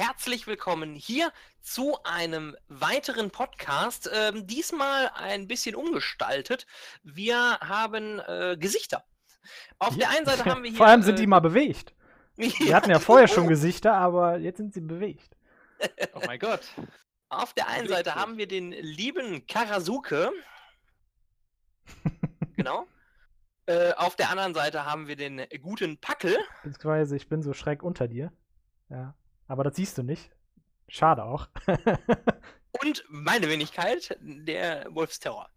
herzlich willkommen hier zu einem weiteren Podcast. Ähm, diesmal ein bisschen umgestaltet. Wir haben äh, Gesichter. Auf ja. der einen Seite haben wir hier. Vor allem sind äh, die mal bewegt. Wir hatten ja vorher schon Gesichter, aber jetzt sind sie bewegt. Oh mein Gott. Auf der einen Seite haben wir den lieben Karasuke. genau. Äh, auf der anderen Seite haben wir den guten Packel. Beziehungsweise ich bin so schräg unter dir. Ja. Aber das siehst du nicht. Schade auch. Und meine Wenigkeit, der Wolfsterror.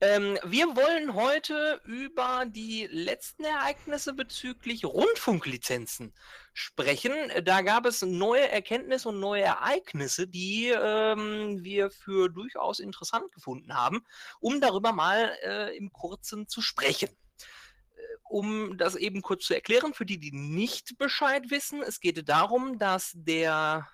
Ähm, wir wollen heute über die letzten Ereignisse bezüglich Rundfunklizenzen sprechen. Da gab es neue Erkenntnisse und neue Ereignisse, die ähm, wir für durchaus interessant gefunden haben, um darüber mal äh, im Kurzen zu sprechen um das eben kurz zu erklären, für die, die nicht Bescheid wissen, es geht darum, dass der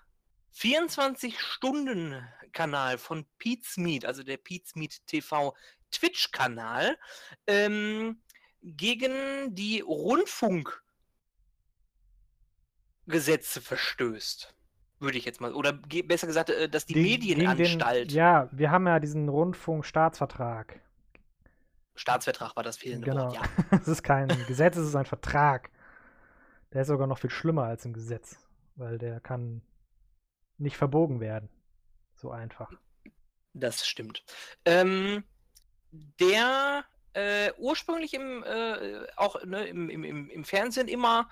24-Stunden-Kanal von Pete's Meet, also der Pete's Meet TV Twitch-Kanal, ähm, gegen die Rundfunkgesetze verstößt. Würde ich jetzt mal, oder besser gesagt, äh, dass die, die Medienanstalt. Den, ja, wir haben ja diesen Rundfunkstaatsvertrag. Staatsvertrag war das fehlende genau. Wort, ja. es ist kein Gesetz, es ist ein Vertrag. Der ist sogar noch viel schlimmer als ein Gesetz, weil der kann nicht verbogen werden. So einfach. Das stimmt. Ähm, der äh, ursprünglich im, äh, auch ne, im, im, im, Fernsehen immer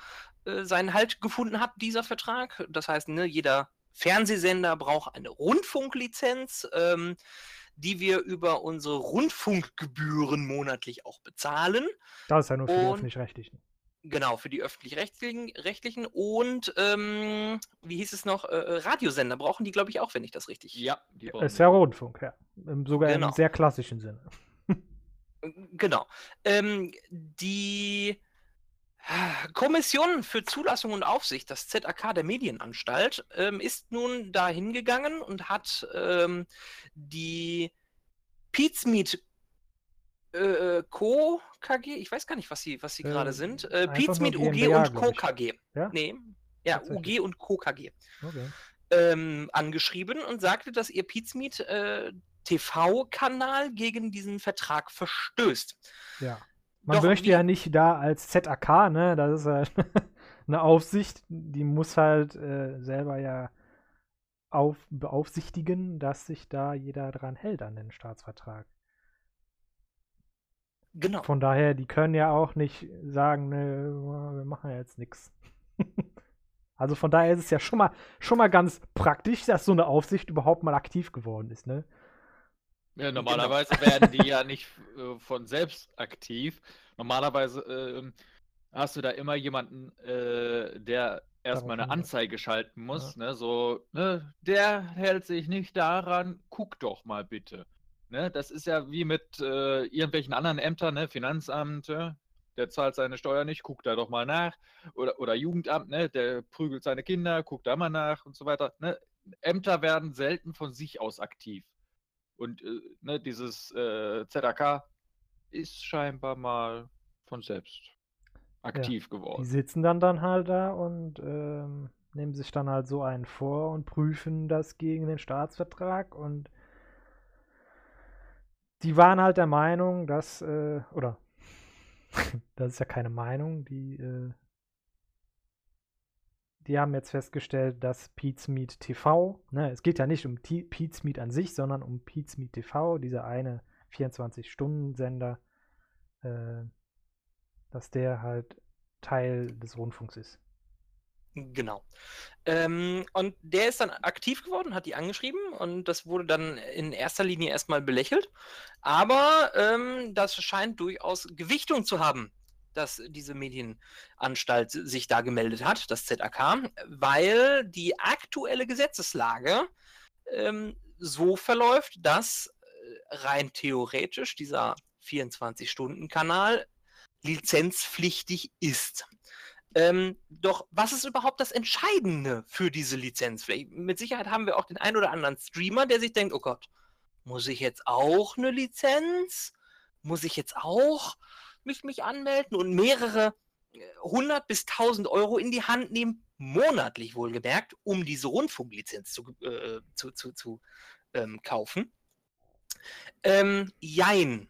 äh, seinen Halt gefunden hat, dieser Vertrag. Das heißt, ne, jeder Fernsehsender braucht eine Rundfunklizenz. Ähm, die wir über unsere Rundfunkgebühren monatlich auch bezahlen. Das ist ja nur für und, die öffentlich-rechtlichen. Genau, für die öffentlich-rechtlichen rechtlichen und ähm, wie hieß es noch, äh, äh Radiosender brauchen die, glaube ich, auch, wenn ich das richtig. Ja, die brauchen. Ist ja Rundfunk, ja. Sogar genau. im sehr klassischen Sinne. genau. Ähm, die Kommission für Zulassung und Aufsicht, das ZAK der Medienanstalt, ähm, ist nun da hingegangen und hat ähm, die Pizmeet äh, Co. KG, ich weiß gar nicht, was sie, was sie äh, gerade sind. Äh, Pizmeet UG und Co. KG. Ja? Nee, ja, UG und Co. KG. Okay. Ähm, angeschrieben und sagte, dass ihr Pizmeet äh, TV-Kanal gegen diesen Vertrag verstößt. Ja. Man Doch, möchte ja nicht da als ZAK, ne? Das ist halt eine Aufsicht, die muss halt äh, selber ja auf, beaufsichtigen, dass sich da jeder dran hält an den Staatsvertrag. Genau. Von daher, die können ja auch nicht sagen, ne, wir machen ja jetzt nichts. Also von daher ist es ja schon mal, schon mal ganz praktisch, dass so eine Aufsicht überhaupt mal aktiv geworden ist, ne? Ja, genau. normalerweise genau. werden die ja nicht äh, von selbst aktiv. Normalerweise äh, hast du da immer jemanden, äh, der erstmal eine Anzeige schalten muss. Ja. Ne? So, ne? der hält sich nicht daran, guck doch mal bitte. Ne? Das ist ja wie mit äh, irgendwelchen anderen Ämtern, ne? Finanzamt, der zahlt seine Steuer nicht, guckt da doch mal nach. Oder, oder Jugendamt, ne? der prügelt seine Kinder, guckt da mal nach und so weiter. Ne? Ämter werden selten von sich aus aktiv. Und äh, ne, dieses äh, ZAK ist scheinbar mal von selbst aktiv ja, geworden. Die sitzen dann dann halt da und ähm, nehmen sich dann halt so einen vor und prüfen das gegen den Staatsvertrag und die waren halt der Meinung, dass, äh, oder das ist ja keine Meinung, die äh, die haben jetzt festgestellt, dass Pete's Meet TV, ne, es geht ja nicht um T Pete's Meet an sich, sondern um Pete's Meet TV, dieser eine 24-Stunden-Sender, äh, dass der halt Teil des Rundfunks ist. Genau. Ähm, und der ist dann aktiv geworden, hat die angeschrieben und das wurde dann in erster Linie erstmal belächelt. Aber ähm, das scheint durchaus Gewichtung zu haben, dass diese Medienanstalt sich da gemeldet hat, das ZAK, weil die aktuelle Gesetzeslage ähm, so verläuft, dass äh, rein theoretisch dieser 24-Stunden-Kanal lizenzpflichtig ist. Ähm, doch was ist überhaupt das Entscheidende für diese Lizenz? Mit Sicherheit haben wir auch den einen oder anderen Streamer, der sich denkt, oh Gott, muss ich jetzt auch eine Lizenz? Muss ich jetzt auch mich, mich anmelden und mehrere 100 äh, bis 1000 Euro in die Hand nehmen monatlich wohlgemerkt, um diese Rundfunklizenz zu, äh, zu, zu, zu ähm, kaufen. Ähm, jein.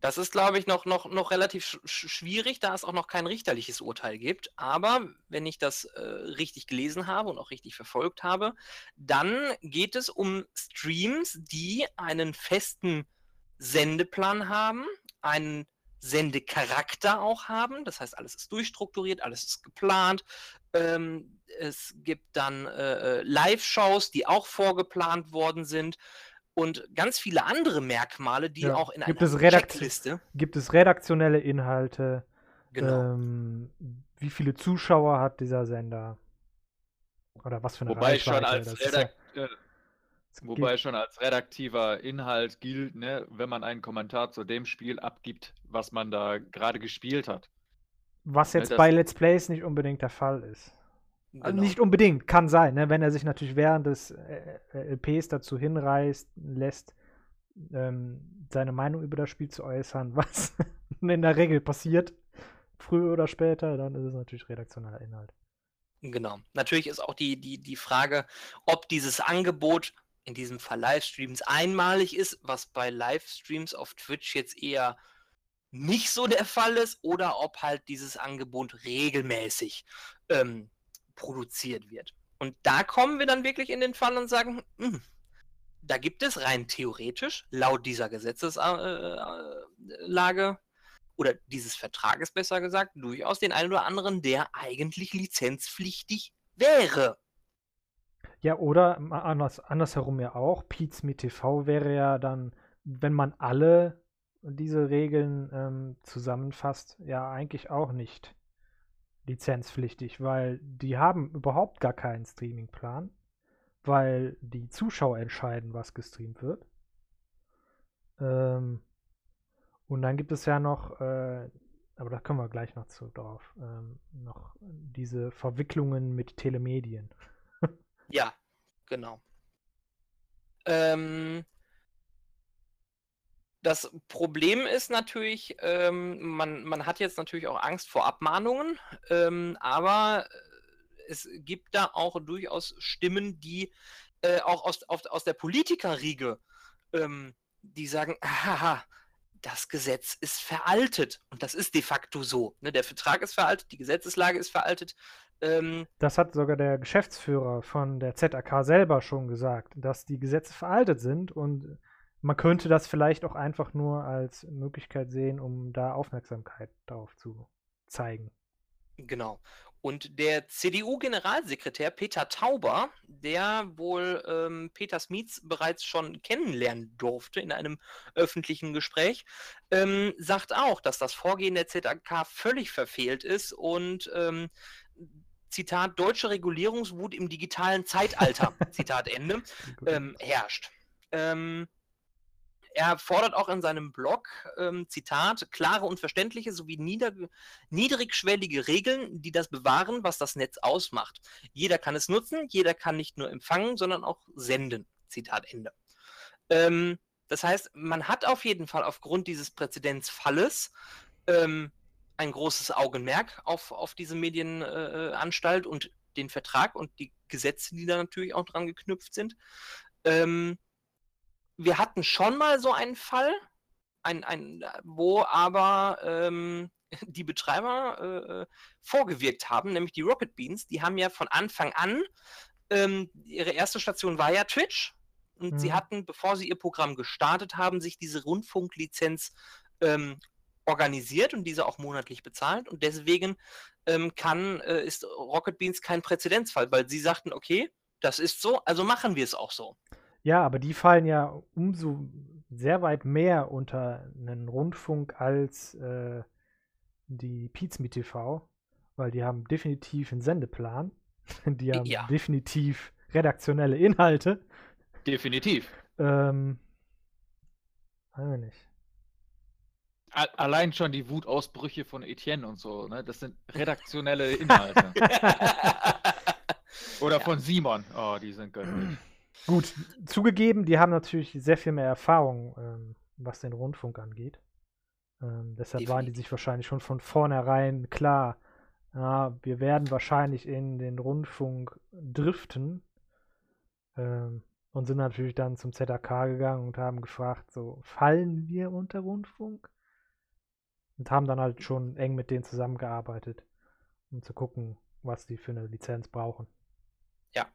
Das ist, glaube ich, noch, noch, noch relativ sch schwierig, da es auch noch kein richterliches Urteil gibt. Aber wenn ich das äh, richtig gelesen habe und auch richtig verfolgt habe, dann geht es um Streams, die einen festen Sendeplan haben, einen Sendecharakter auch haben. Das heißt, alles ist durchstrukturiert, alles ist geplant. Ähm, es gibt dann äh, äh Live-Shows, die auch vorgeplant worden sind und ganz viele andere Merkmale, die ja. auch in gibt einer Checkliste. Gibt es redaktionelle Inhalte? Genau. Ähm, wie viele Zuschauer hat dieser Sender? Oder was für eine Wobei Reichweite? Schon als Redakt ja, äh, Wobei schon als redaktiver Inhalt gilt, ne, wenn man einen Kommentar zu dem Spiel abgibt, was man da gerade gespielt hat. Was ne, jetzt ne, bei Let's Plays nicht unbedingt der Fall ist. Also genau. nicht unbedingt, kann sein, ne? wenn er sich natürlich während des äh, äh LPs dazu hinreißt, lässt, ähm, seine Meinung über das Spiel zu äußern, was in der Regel passiert, früher oder später, dann ist es natürlich redaktioneller Inhalt. Genau. Natürlich ist auch die, die, die Frage, ob dieses Angebot in diesem Fall Livestreams einmalig ist, was bei Livestreams auf Twitch jetzt eher nicht so der Fall ist, oder ob halt dieses Angebot regelmäßig ähm, produziert wird. Und da kommen wir dann wirklich in den Fall und sagen, mh, hm, da gibt es rein theoretisch, laut dieser Gesetzeslage oder dieses Vertrages besser gesagt, durchaus den einen oder anderen, der eigentlich lizenzpflichtig wäre. Ja, oder anders, andersherum ja auch, Pete's mit TV wäre ja dann, wenn man alle diese Regeln ähm, zusammenfasst, ja eigentlich auch nicht lizenzpflichtig, weil die haben überhaupt gar keinen Streamingplan, weil die Zuschauer entscheiden, was gestreamt wird. Ähm, und dann gibt es ja noch, äh, aber da kommen wir gleich noch zu drauf, ähm, noch diese Verwicklungen mit Telemedien. Ja, genau. Ähm, das Problem ist natürlich, ähm, man, man hat jetzt natürlich auch Angst vor Abmahnungen, ähm, aber es gibt da auch durchaus Stimmen, die äh, auch aus, auf, aus der Politikerriege, ähm, die sagen, haha, das Gesetz ist veraltet. Und das ist de facto so. Ne? Der Vertrag ist veraltet, die Gesetzeslage ist veraltet. Ähm, das hat sogar der Geschäftsführer von der ZAK selber schon gesagt, dass die Gesetze veraltet sind und man könnte das vielleicht auch einfach nur als Möglichkeit sehen, um da Aufmerksamkeit darauf zu zeigen. Genau. Und der CDU-Generalsekretär Peter Tauber, der wohl ähm, Peter Smits bereits schon kennenlernen durfte in einem öffentlichen Gespräch, ähm, sagt auch, dass das Vorgehen der ZAK völlig verfehlt ist und ähm, Zitat, deutsche Regulierungswut im digitalen Zeitalter, Zitat Ende, ähm, herrscht. Ähm, er fordert auch in seinem Blog, ähm, Zitat, klare und verständliche sowie nieder, niedrigschwellige Regeln, die das bewahren, was das Netz ausmacht. Jeder kann es nutzen, jeder kann nicht nur empfangen, sondern auch senden. Zitat Ende. Ähm, das heißt, man hat auf jeden Fall aufgrund dieses Präzedenzfalles ähm, ein großes Augenmerk auf, auf diese Medienanstalt äh, und den Vertrag und die Gesetze, die da natürlich auch dran geknüpft sind. Ähm, wir hatten schon mal so einen Fall, ein, ein, wo aber ähm, die Betreiber äh, vorgewirkt haben, nämlich die Rocket Beans. Die haben ja von Anfang an, ähm, ihre erste Station war ja Twitch. Und mhm. sie hatten, bevor sie ihr Programm gestartet haben, sich diese Rundfunklizenz ähm, organisiert und diese auch monatlich bezahlt. Und deswegen ähm, kann, äh, ist Rocket Beans kein Präzedenzfall, weil sie sagten, okay, das ist so, also machen wir es auch so. Ja, aber die fallen ja umso sehr weit mehr unter einen Rundfunk als äh, die Pizmi TV, weil die haben definitiv einen Sendeplan. Die haben ja. definitiv redaktionelle Inhalte. Definitiv. Ähm, weiß ich nicht. Allein schon die Wutausbrüche von Etienne und so, ne? Das sind redaktionelle Inhalte. Oder ja. von Simon. Oh, die sind göttlich. Gut, zugegeben, die haben natürlich sehr viel mehr Erfahrung, ähm, was den Rundfunk angeht. Ähm, deshalb Definitiv. waren die sich wahrscheinlich schon von vornherein klar, ja, wir werden wahrscheinlich in den Rundfunk driften. Ähm, und sind natürlich dann zum ZAK gegangen und haben gefragt, so, fallen wir unter Rundfunk? Und haben dann halt schon eng mit denen zusammengearbeitet, um zu gucken, was die für eine Lizenz brauchen. Ja.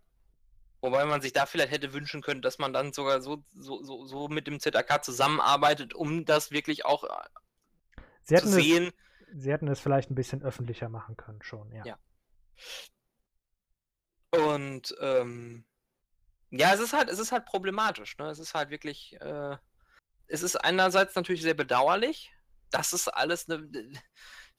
Wobei man sich da vielleicht hätte wünschen können, dass man dann sogar so, so, so, so mit dem ZAK zusammenarbeitet, um das wirklich auch äh, sie zu sehen. Es, sie hätten es vielleicht ein bisschen öffentlicher machen können, schon, ja. ja. Und ähm, ja, es ist halt, es ist halt problematisch. Ne? Es ist halt wirklich, äh, es ist einerseits natürlich sehr bedauerlich. Das ist alles eine.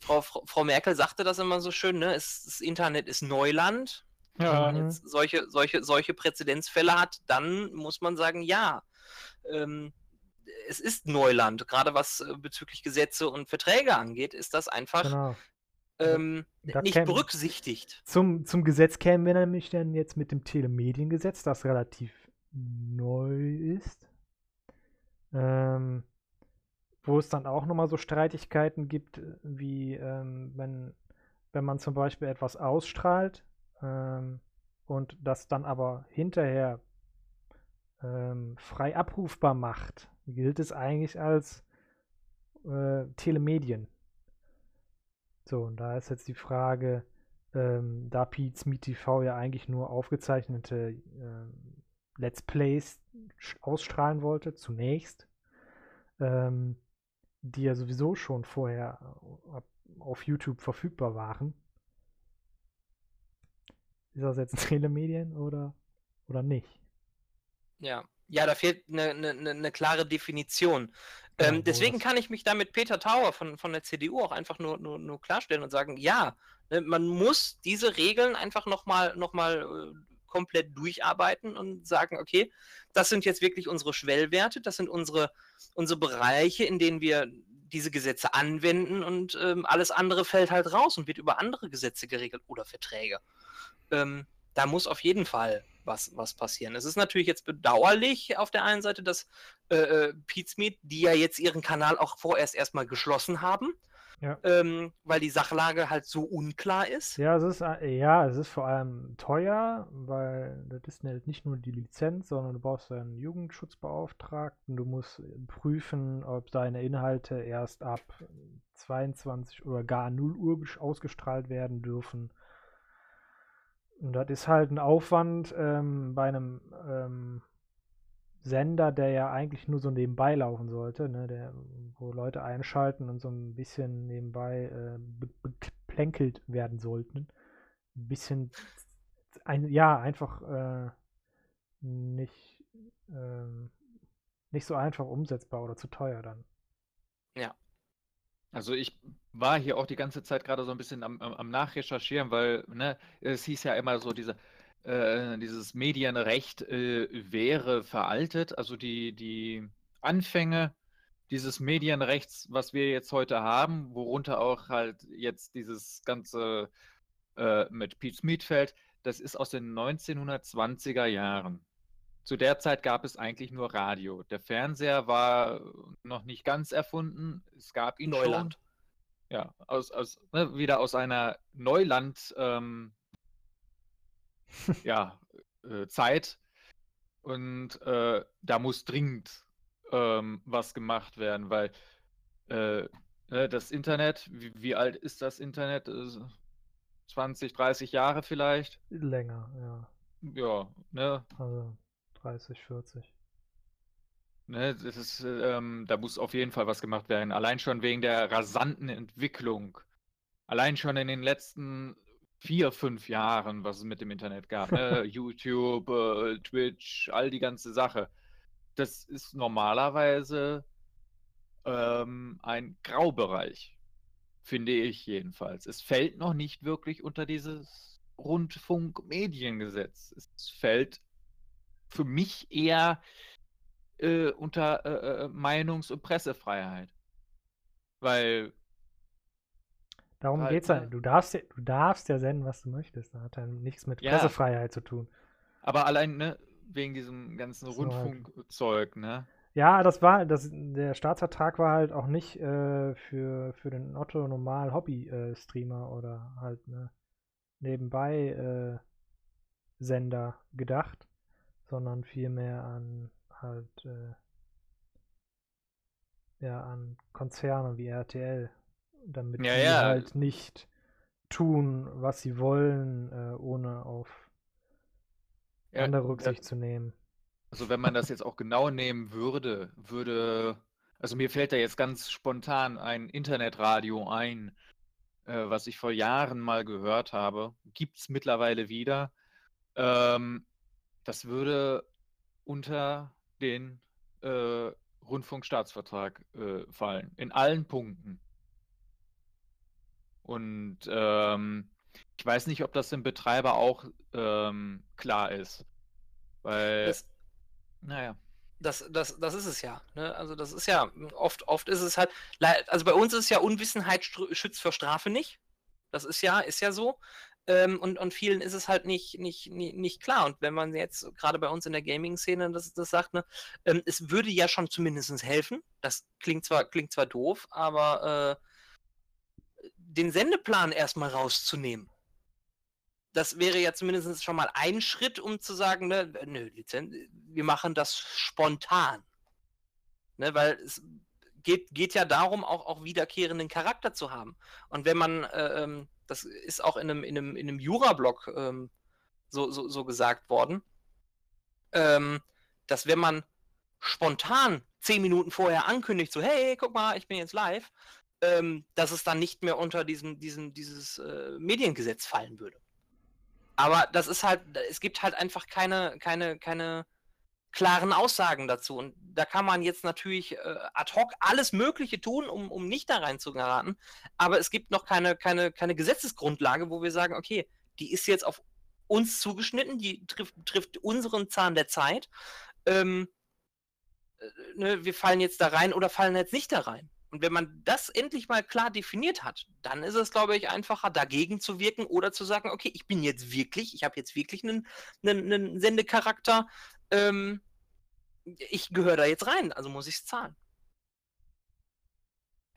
Frau, Frau, Frau Merkel sagte das immer so schön, ne? Es, das Internet ist Neuland. Ja. Wenn man jetzt solche, solche, solche Präzedenzfälle hat, dann muss man sagen, ja. Ähm, es ist Neuland, gerade was äh, bezüglich Gesetze und Verträge angeht, ist das einfach genau ähm, nicht kämen, berücksichtigt. Zum, zum Gesetz kämen wir nämlich dann jetzt mit dem Telemediengesetz, das relativ neu ist. Ähm, wo es dann auch nochmal so Streitigkeiten gibt, wie ähm, wenn, wenn man zum Beispiel etwas ausstrahlt ähm, und das dann aber hinterher ähm, frei abrufbar macht, gilt es eigentlich als äh, Telemedien. So, und da ist jetzt die Frage, ähm, da Pete's Meet TV ja eigentlich nur aufgezeichnete äh, Let's Plays ausstrahlen wollte, zunächst, ähm, die ja sowieso schon vorher äh, auf YouTube verfügbar waren. Ist das jetzt Telemedien oder, oder nicht? Ja, ja, da fehlt eine, eine, eine klare Definition. Ähm, deswegen kann ich mich da mit Peter Tauer von, von der CDU auch einfach nur, nur, nur klarstellen und sagen, ja, ne, man muss diese Regeln einfach nochmal noch mal, äh, komplett durcharbeiten und sagen, okay, das sind jetzt wirklich unsere Schwellwerte, das sind unsere, unsere Bereiche, in denen wir diese Gesetze anwenden und ähm, alles andere fällt halt raus und wird über andere Gesetze geregelt oder Verträge. Ähm, da muss auf jeden Fall was, was passieren. Es ist natürlich jetzt bedauerlich auf der einen Seite, dass äh, äh Pizmeet, die ja jetzt ihren Kanal auch vorerst erstmal geschlossen haben, ja. ähm, weil die Sachlage halt so unklar ist. Ja, es ist äh, ja, es ist vor allem teuer, weil das ist halt nicht nur die Lizenz, sondern du brauchst einen Jugendschutzbeauftragten, du musst prüfen, ob deine Inhalte erst ab 22 oder gar 0 Uhr ausgestrahlt werden dürfen. Und das ist halt ein Aufwand ähm, bei einem ähm, Sender, der ja eigentlich nur so nebenbei laufen sollte, ne, der, wo Leute einschalten und so ein bisschen nebenbei äh, beplänkelt werden sollten. Ein bisschen, ein, ja, einfach äh, nicht, äh, nicht so einfach umsetzbar oder zu teuer dann. Ja. Also ich war hier auch die ganze Zeit gerade so ein bisschen am, am, Nachrecherchieren, weil ne, es hieß ja immer so, diese, äh, dieses Medienrecht äh, wäre veraltet. Also die, die Anfänge dieses Medienrechts, was wir jetzt heute haben, worunter auch halt jetzt dieses ganze äh, mit Pete Smith fällt, das ist aus den 1920er Jahren. Zu der Zeit gab es eigentlich nur Radio. Der Fernseher war noch nicht ganz erfunden. Es gab ihn Neuland. Schon. Ja, aus, aus, ne, wieder aus einer Neuland ähm, ja, äh, Zeit. Und äh, da muss dringend ähm, was gemacht werden, weil äh, ne, das Internet, wie, wie, alt ist das Internet? 20, 30 Jahre vielleicht? Länger, ja. Ja, ne? Also 30, 40. Ne, das ist, ähm, da muss auf jeden Fall was gemacht werden. Allein schon wegen der rasanten Entwicklung. Allein schon in den letzten vier, fünf Jahren, was es mit dem Internet gab. Ne? YouTube, äh, Twitch, all die ganze Sache. Das ist normalerweise ähm, ein Graubereich, finde ich jedenfalls. Es fällt noch nicht wirklich unter dieses Rundfunkmediengesetz. Es fällt für mich eher äh, unter äh, äh, Meinungs- und Pressefreiheit. Weil. Darum halt, geht's ja. Ne? Du darfst, ja. du darfst ja senden, was du möchtest. Das hat ja nichts mit ja, Pressefreiheit zu tun. Aber allein, ne, wegen diesem ganzen so Rundfunkzeug, ne? Ja, das war, das, der Staatsvertrag war halt auch nicht äh, für, für den Otto normal Hobby-Streamer oder halt ne, nebenbei äh, Sender gedacht, sondern vielmehr an halt äh, ja an Konzerne wie RTL, damit Ja, die ja. halt nicht tun, was sie wollen, äh, ohne auf Ja, andere. Rücksicht zu nehmen. Also wenn man das jetzt auch genau nehmen würde, würde, also mir fällt da jetzt ganz spontan ein Internetradio ein, äh, was ich vor Jahren mal gehört habe, gibt es mittlerweile wieder. Ähm, das würde unter den äh, Rundfunkstaatsvertrag äh, fallen, in allen Punkten. Und ähm, ich weiß nicht, ob das dem Betreiber auch ähm, klar ist. Weil, Das, naja. das, das, das ist es ja. Ne? Also das ist ja, oft, oft ist es halt, also bei uns ist ja Unwissenheit schützt vor Strafe nicht. Das ist ja, ist ja so. Ähm, und, und vielen ist es halt nicht, nicht, nicht, nicht klar. Und wenn man jetzt gerade bei uns in der Gaming-Szene das, das sagt, ne, ähm, es würde ja schon zumindest helfen. Das klingt zwar, klingt zwar doof, aber äh, den Sendeplan erstmal rauszunehmen. Das wäre ja zumindest schon mal ein Schritt, um zu sagen, ne, nö, Lizenz, wir machen das spontan. Ne, weil es geht, geht ja darum, auch, auch wiederkehrenden Charakter zu haben. Und wenn man, äh, ähm, das ist auch in einem, in einem, in einem Jura-Blog ähm, so, so, so gesagt worden, ähm, dass wenn man spontan zehn Minuten vorher ankündigt, so, hey, guck mal, ich bin jetzt live, ähm, dass es dann nicht mehr unter diesem, diesem, dieses äh, Mediengesetz fallen würde. Aber das ist halt, es gibt halt einfach keine, keine, keine klaren Aussagen dazu. Und da kann man jetzt natürlich äh, ad hoc alles Mögliche tun, um, um nicht da rein zu geraten. Aber es gibt noch keine, keine, keine Gesetzesgrundlage, wo wir sagen, okay, die ist jetzt auf uns zugeschnitten, die trifft, trifft unseren Zahn der Zeit. Ähm, äh, ne, wir fallen jetzt da rein oder fallen jetzt nicht da rein. Und wenn man das endlich mal klar definiert hat, dann ist es, glaube ich, einfacher, dagegen zu wirken oder zu sagen, okay, ich bin jetzt wirklich, ich habe jetzt wirklich einen, einen, einen Sendecharakter, ähm, ich gehöre da jetzt rein, also muss ich es zahlen.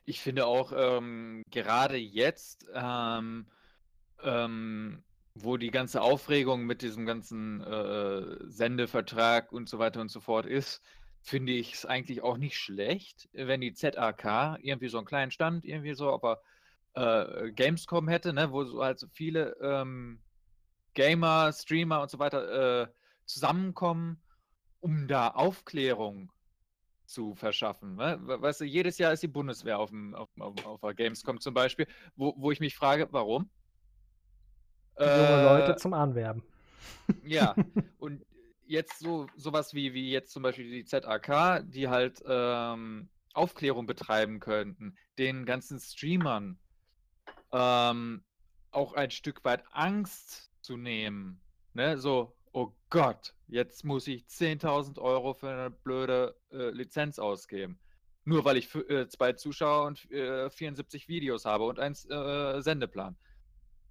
Ich finde auch ähm, gerade jetzt, ähm, ähm, wo die ganze Aufregung mit diesem ganzen äh, Sendevertrag und so weiter und so fort ist, finde ich es eigentlich auch nicht schlecht, wenn die ZAK irgendwie so einen kleinen Stand, irgendwie so, aber äh, Gamescom hätte, ne, wo so halt so viele ähm, Gamer, Streamer und so weiter äh, zusammenkommen, um da Aufklärung zu verschaffen. Ne? We- Weißt du, jedes Jahr ist die Bundeswehr auf, dem, auf, auf, auf der Gamescom zum Beispiel, wo, wo ich mich frage, warum? Junge Leute Äh, zum Anwerben. ja, und jetzt so sowas wie, wie jetzt zum Beispiel die ZAK, die halt ähm, Aufklärung betreiben könnten, den ganzen Streamern ähm, auch ein Stück weit Angst zu nehmen. Ne? So, oh Gott, jetzt muss ich 10.000 Euro für eine blöde äh, Lizenz ausgeben. Nur weil ich äh, zwei Zuschauer und äh, 74 Videos habe und einen äh, Sendeplan.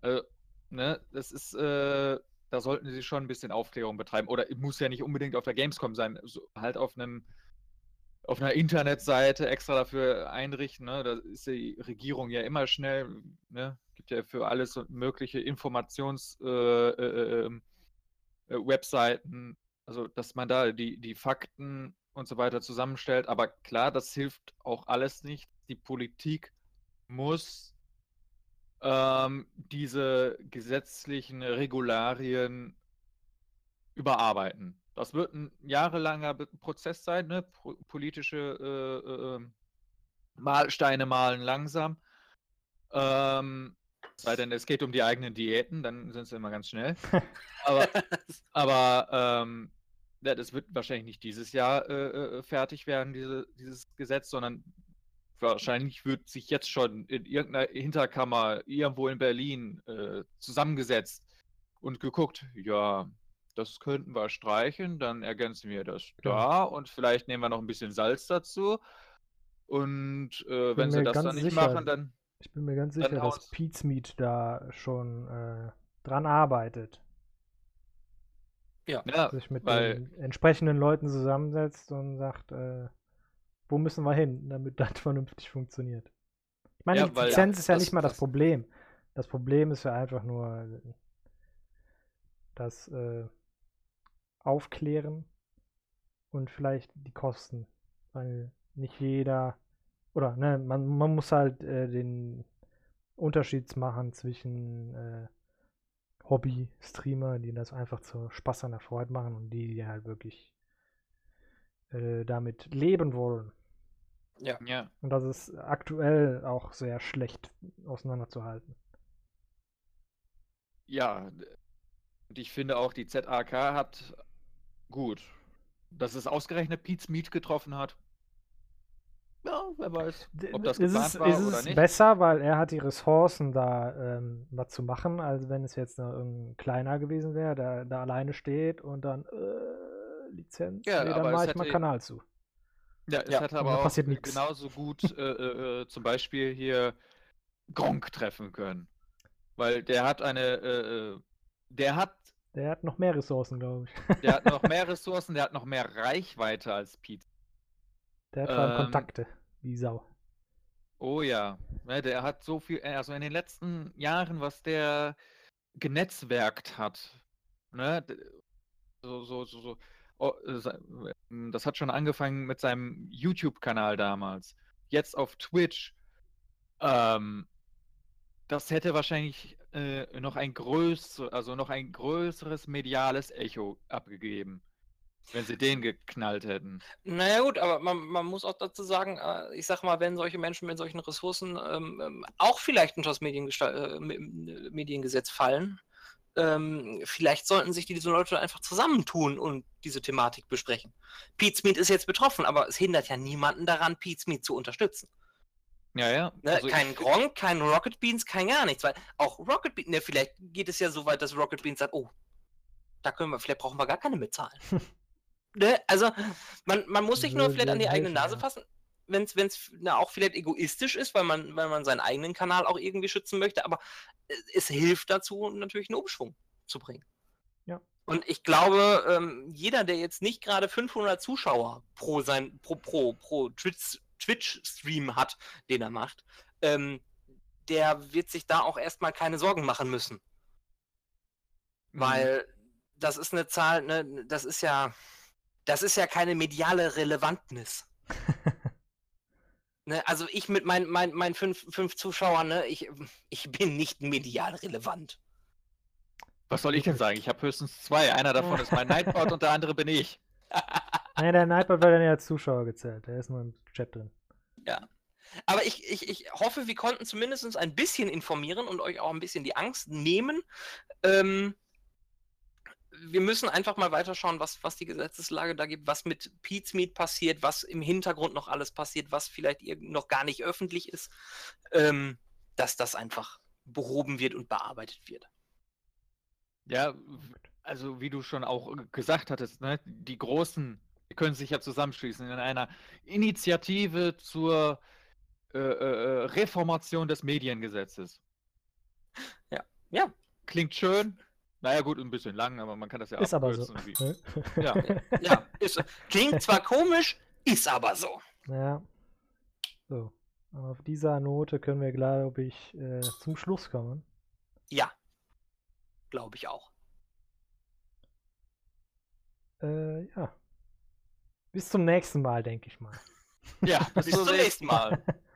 Äh, ne? Das ist, äh, da sollten sie schon ein bisschen Aufklärung betreiben. Oder muss ja nicht unbedingt auf der Gamescom sein, so, halt auf einem auf einer Internetseite extra dafür einrichten. Ne? Da ist die Regierung ja immer schnell, ne? gibt ja für alles mögliche Informations äh, äh, ähm, äh, also dass man da die, die Fakten und so weiter zusammenstellt. Aber klar, das hilft auch alles nicht. Die Politik muss ähm, diese gesetzlichen Regularien überarbeiten. Das wird ein jahrelanger Prozess sein, ne? Po politische äh, äh, ähm, Mahlsteine malen langsam. Ähm, sei denn, es geht um die eigenen Diäten, dann sind sie immer ganz schnell. Aber, aber ähm, ja, das wird wahrscheinlich nicht dieses Jahr äh, äh, fertig werden, diese, dieses Gesetz, sondern wahrscheinlich wird sich jetzt schon in irgendeiner Hinterkammer irgendwo in Berlin äh, zusammengesetzt und geguckt, ja, das könnten wir streichen, dann ergänzen wir das Ja. da und vielleicht nehmen wir noch ein bisschen Salz dazu. Und äh, wenn sie das dann nicht sicher, machen, dann Ich bin mir ganz sicher, dass haut's- Pete's Meat da schon äh, dran arbeitet. ja, Sich mit weil den entsprechenden Leuten zusammensetzt und sagt, äh, wo müssen wir hin, damit das vernünftig funktioniert. Ich meine, Ja, die Lizenz ja, ist ja das- nicht mal das, das- Problem. Das Problem ist ja einfach nur das äh, Aufklären und vielleicht die Kosten. Weil nicht jeder, oder ne, man, man muss halt äh, den Unterschied machen zwischen äh, Hobby-Streamer, die das einfach zur Spaß an der Freude machen und die, die halt wirklich äh, damit leben wollen. Ja. Und das ist aktuell auch sehr schlecht auseinanderzuhalten. Ja, und ich finde auch, die ZAK hat gut, dass es ausgerechnet Pete's Meat getroffen hat. Ja, wer weiß, ob das ist geplant es, war ist oder es nicht. besser, weil er hat die Ressourcen, da ähm, was zu machen, als wenn es jetzt noch irgendein kleiner gewesen wäre, der da alleine steht und dann äh, Lizenz, Ja, nee, dann mache ich mal Kanal zu. Ja, es Ja, hätte aber auch nix. genauso gut äh, äh, äh, zum Beispiel hier Gronk treffen können. Weil der hat eine, äh, äh, der hat, Der hat noch mehr Ressourcen, glaube ich. der hat noch mehr Ressourcen, der hat noch mehr Reichweite als Pete. Der hat vor allem Ähm, Kontakte, wie Sau. Oh ja, ne, der hat so viel, also in den letzten Jahren, was der genetzwerkt hat, ne, so, so, so, so, oh, äh, ähm, das hat schon angefangen mit seinem YouTube-Kanal damals, jetzt auf Twitch, ähm, das hätte wahrscheinlich äh, noch ein größer, also noch ein größeres mediales Echo abgegeben, wenn sie den geknallt hätten. Naja gut, aber man, man muss auch dazu sagen, äh, ich sag mal, wenn solche Menschen mit solchen Ressourcen ähm, ähm, auch vielleicht unter das Mediengesta- äh, Me- äh, Mediengesetz fallen, ähm, vielleicht sollten sich diese Leute einfach zusammentun und diese Thematik besprechen. Pete's Meat ist jetzt betroffen, aber es hindert ja niemanden daran, Pete's Meat zu unterstützen. Ja, ja. Ne? also kein Gronk, kein Rocket Beans, kein gar nichts, weil auch Rocket Beans, ne, vielleicht geht es ja so weit, dass Rocket Beans sagt, oh, da können wir, vielleicht brauchen wir gar keine mitzahlen. ne? Also, man, man muss sich nur vielleicht an die eigene Nase fassen, wenn es auch vielleicht egoistisch ist, weil man, weil man seinen eigenen Kanal auch irgendwie schützen möchte, aber äh, es hilft dazu, natürlich einen Umschwung zu bringen. Ja. Und ich glaube, ähm, jeder, der jetzt nicht gerade 500 Zuschauer pro sein pro pro pro Twitch Twitch-Stream hat, den er macht, ähm, der wird sich da auch erstmal keine Sorgen machen müssen. Mhm. Weil das ist eine Zahl, ne, das ist ja, das ist ja keine mediale Relevantnis. Ne, also ich mit meinen mein, mein fünf, fünf Zuschauern, ne, ich, ich bin nicht medial relevant. Was soll ich denn sagen? Ich habe höchstens zwei. Einer davon ist mein Nightbot und der andere bin ich. Nein, der Nightbot wird dann ja als Zuschauer gezählt. Der ist nur im Chat drin. Aber ich, ich, ich hoffe, wir konnten zumindest ein bisschen informieren und euch auch ein bisschen die Angst nehmen. Ähm, wir müssen einfach mal weiterschauen, was, was die Gesetzeslage da gibt, was mit Meat passiert, was im Hintergrund noch alles passiert, was vielleicht noch gar nicht öffentlich ist, ähm, dass das einfach behoben wird und bearbeitet wird. Ja, also wie du schon auch gesagt hattest, ne, die Großen die können sich ja zusammenschließen in einer Initiative zur äh, äh, äh, Reformation des Mediengesetzes. Ja. Ja. Klingt schön. Naja, gut, ein bisschen lang, aber man kann das ja Ist aber so. Ne? ja, Ja, ist, klingt zwar komisch, ist aber so. Ja. So. Auf dieser Note können wir, glaube ich, äh, zum Schluss kommen. Ja. Glaube ich auch. Äh, ja. Bis zum nächsten Mal, denke ich mal. ja Bis zum nächsten Mal.